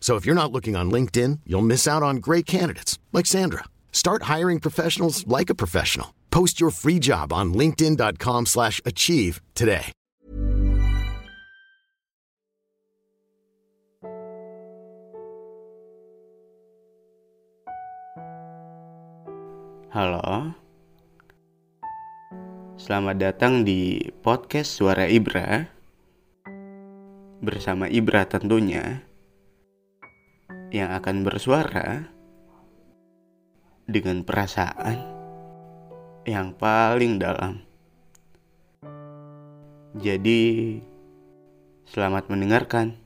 So if you're not looking on LinkedIn, you'll miss out on great candidates like Sandra. Start hiring professionals like a professional. Post your free job on linkedin.com/achieve today. Halo. Selamat datang di podcast Suara Ibra. Bersama Ibra tentunya yang akan bersuara dengan perasaan yang paling dalam. Jadi, selamat mendengarkan.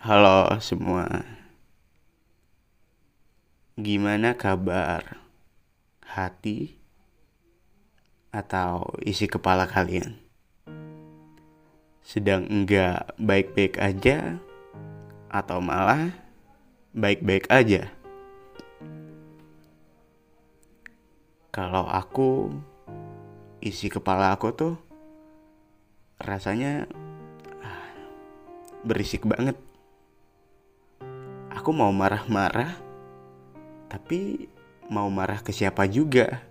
Halo semua. Gimana kabar? Hati atau isi kepala kalian? Sedang enggak baik-baik aja atau malah baik-baik aja? Kalau aku isi kepala aku tuh rasanya ah, berisik banget. Aku mau marah-marah, tapi mau marah ke siapa juga.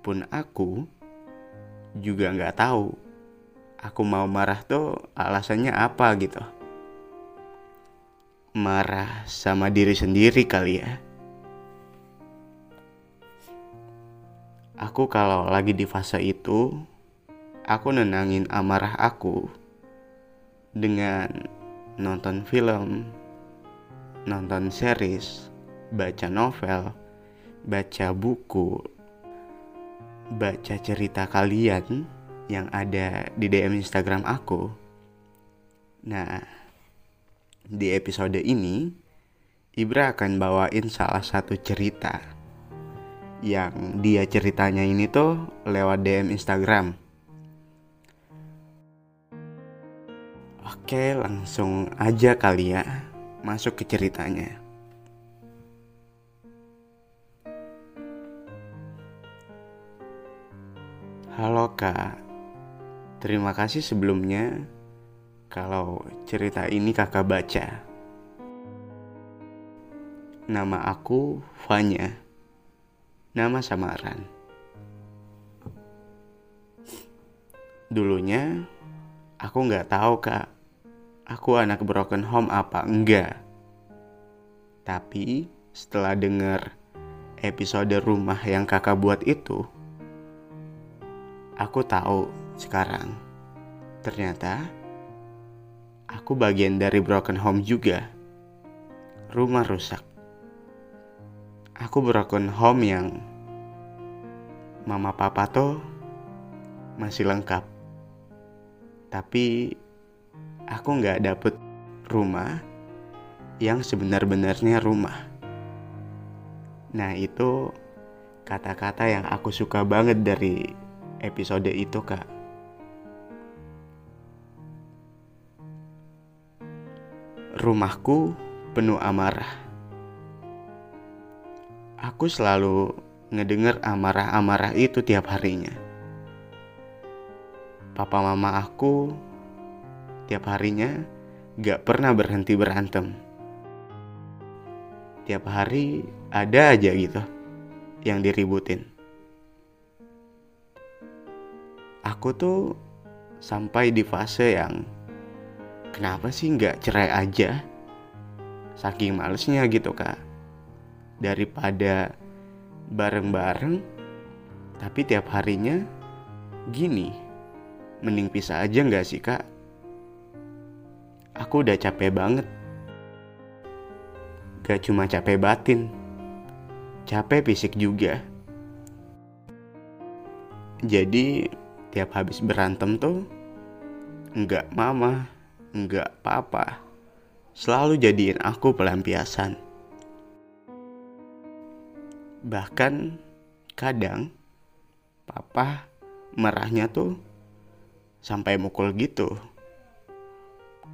Pun aku juga nggak tahu. Aku mau marah tuh alasannya apa gitu. Marah sama diri sendiri kali ya. Aku kalau lagi di fase itu, aku nenangin amarah aku dengan nonton film, nonton series, baca novel, baca buku, baca cerita kalian yang ada di DM Instagram aku. Nah, di episode ini, Ibra akan bawain salah satu cerita yang dia ceritanya ini tuh lewat DM Instagram. Oke, langsung aja kali ya masuk ke ceritanya. Halo kak, terima kasih sebelumnya kalau cerita ini kakak baca. Nama aku Vanya, nama samaran. Dulunya aku nggak tahu kak, aku anak broken home apa enggak. Tapi setelah denger episode rumah yang kakak buat itu, aku tahu sekarang. Ternyata aku bagian dari broken home juga. Rumah rusak. Aku broken home yang mama papa tuh masih lengkap. Tapi aku nggak dapet rumah yang sebenar-benarnya rumah. Nah itu kata-kata yang aku suka banget dari episode itu, Kak. Rumahku penuh amarah. Aku selalu ngedenger amarah-amarah itu tiap harinya. Papa mama aku tiap harinya gak pernah berhenti berantem. Tiap hari ada aja gitu yang diributin. Aku tuh sampai di fase yang kenapa sih nggak cerai aja? Saking malesnya gitu kak. Daripada bareng-bareng, tapi tiap harinya gini. Mending pisah aja nggak sih kak? Aku udah capek banget. Gak cuma capek batin, capek fisik juga. Jadi tiap habis berantem tuh nggak mama, nggak papa, selalu jadiin aku pelampiasan. Bahkan kadang papa marahnya tuh sampai mukul gitu.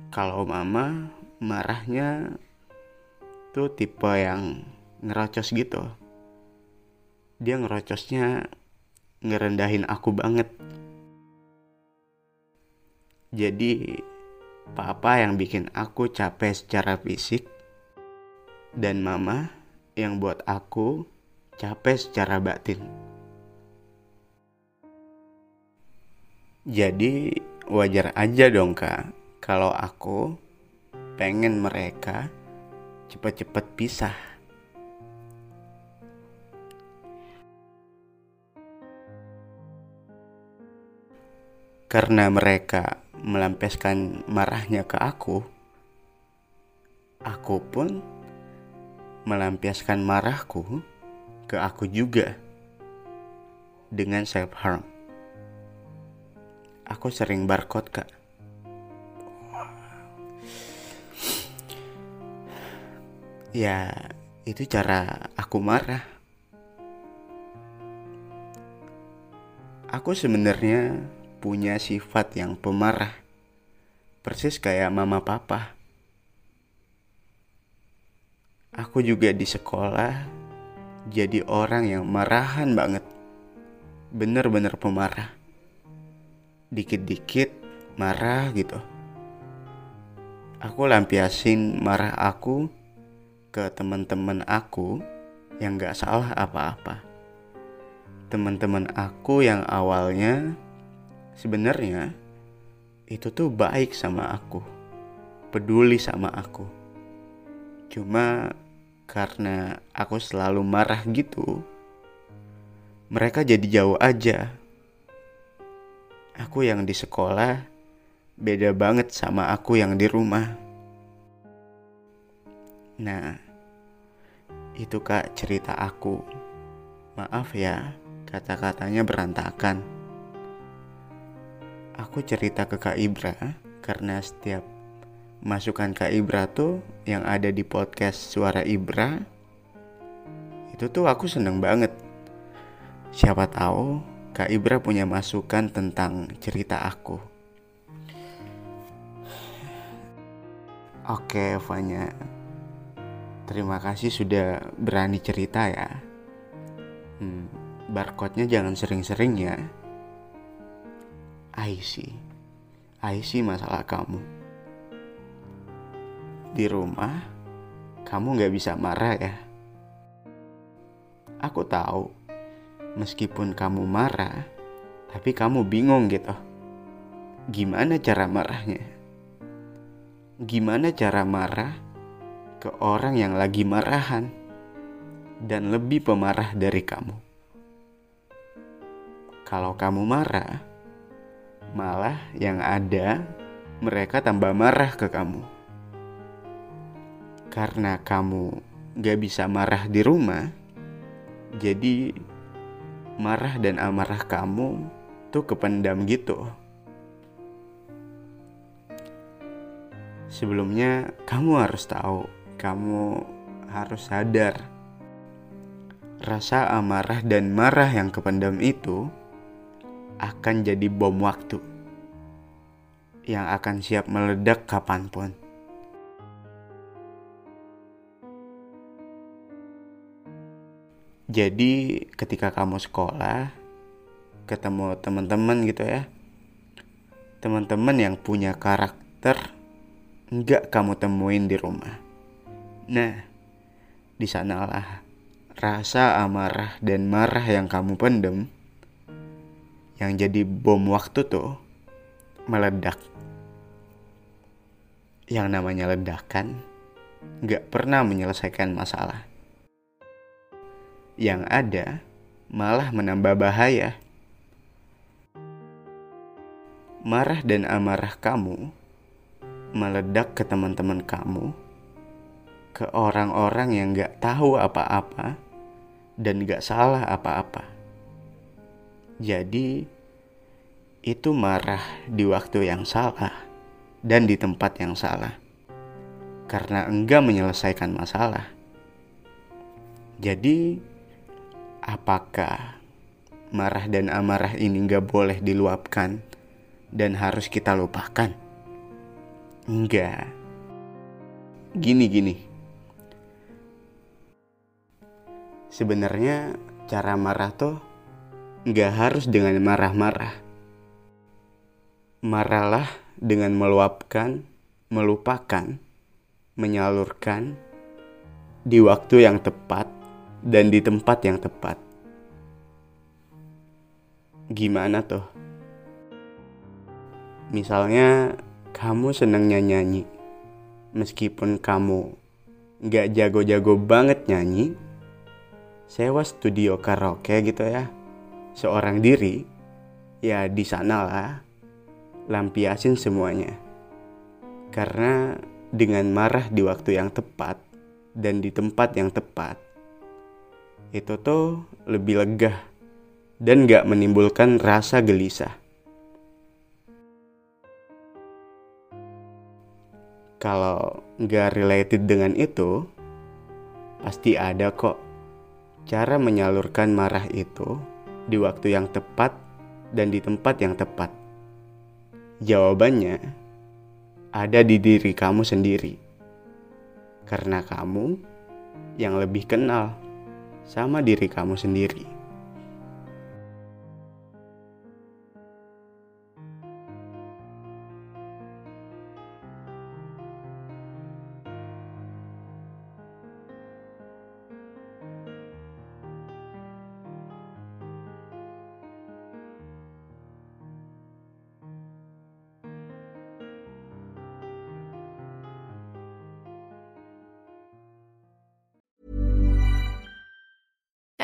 Kalau mama marahnya tuh tipe yang ngerocos gitu. Dia ngerocosnya ngerendahin aku banget. Jadi papa yang bikin aku capek secara fisik dan mama yang buat aku capek secara batin. Jadi wajar aja dong kak kalau aku pengen mereka cepet-cepet pisah. Karena mereka melampiaskan marahnya ke aku, aku pun melampiaskan marahku ke aku juga dengan self harm. Aku sering barcode kak. Ya, itu cara aku marah. Aku sebenarnya punya sifat yang pemarah. Persis kayak mama papa. Aku juga di sekolah jadi orang yang marahan banget. Bener-bener pemarah. Dikit-dikit marah gitu. Aku lampiasin marah aku ke teman-teman aku yang gak salah apa-apa. Teman-teman aku yang awalnya sebenarnya itu tuh baik sama aku, peduli sama aku. Cuma karena aku selalu marah gitu, mereka jadi jauh aja. Aku yang di sekolah beda banget sama aku yang di rumah. Nah, itu kak cerita aku. Maaf ya, kata-katanya berantakan. Aku cerita ke Kak Ibra karena setiap masukan Kak Ibra tuh yang ada di podcast Suara Ibra itu tuh aku seneng banget. Siapa tahu Kak Ibra punya masukan tentang cerita aku. Oke, Fanya. Terima kasih sudah berani cerita ya. Hmm, barcode-nya jangan sering-sering ya. I see. I see masalah kamu. Di rumah, kamu gak bisa marah ya. Aku tahu, meskipun kamu marah, tapi kamu bingung gitu. Gimana cara marahnya? Gimana cara marah ke orang yang lagi marahan dan lebih pemarah dari kamu? Kalau kamu marah, malah yang ada mereka tambah marah ke kamu. Karena kamu gak bisa marah di rumah, jadi marah dan amarah kamu tuh kependam gitu. Sebelumnya, kamu harus tahu, kamu harus sadar, rasa amarah dan marah yang kependam itu akan jadi bom waktu yang akan siap meledak kapan pun. Jadi ketika kamu sekolah, ketemu teman-teman gitu ya, teman-teman yang punya karakter nggak kamu temuin di rumah. Nah, di sanalah rasa amarah dan marah yang kamu pendem yang jadi bom waktu tuh meledak. Yang namanya ledakan nggak pernah menyelesaikan masalah yang ada malah menambah bahaya. Marah dan amarah kamu meledak ke teman-teman kamu, ke orang-orang yang gak tahu apa-apa dan gak salah apa-apa. Jadi, itu marah di waktu yang salah dan di tempat yang salah karena enggak menyelesaikan masalah. Jadi, apakah marah dan amarah ini nggak boleh diluapkan dan harus kita lupakan? Enggak. Gini gini. Sebenarnya cara marah tuh nggak harus dengan marah-marah. Marahlah dengan meluapkan, melupakan, menyalurkan di waktu yang tepat dan di tempat yang tepat. Gimana tuh? Misalnya kamu seneng nyanyi, meskipun kamu gak jago-jago banget nyanyi, sewa studio karaoke gitu ya, seorang diri, ya di sana lah, lampiasin semuanya. Karena dengan marah di waktu yang tepat dan di tempat yang tepat, itu tuh lebih lega dan gak menimbulkan rasa gelisah. Kalau gak related dengan itu, pasti ada kok cara menyalurkan marah itu di waktu yang tepat dan di tempat yang tepat. Jawabannya ada di diri kamu sendiri, karena kamu yang lebih kenal sama diri kamu sendiri.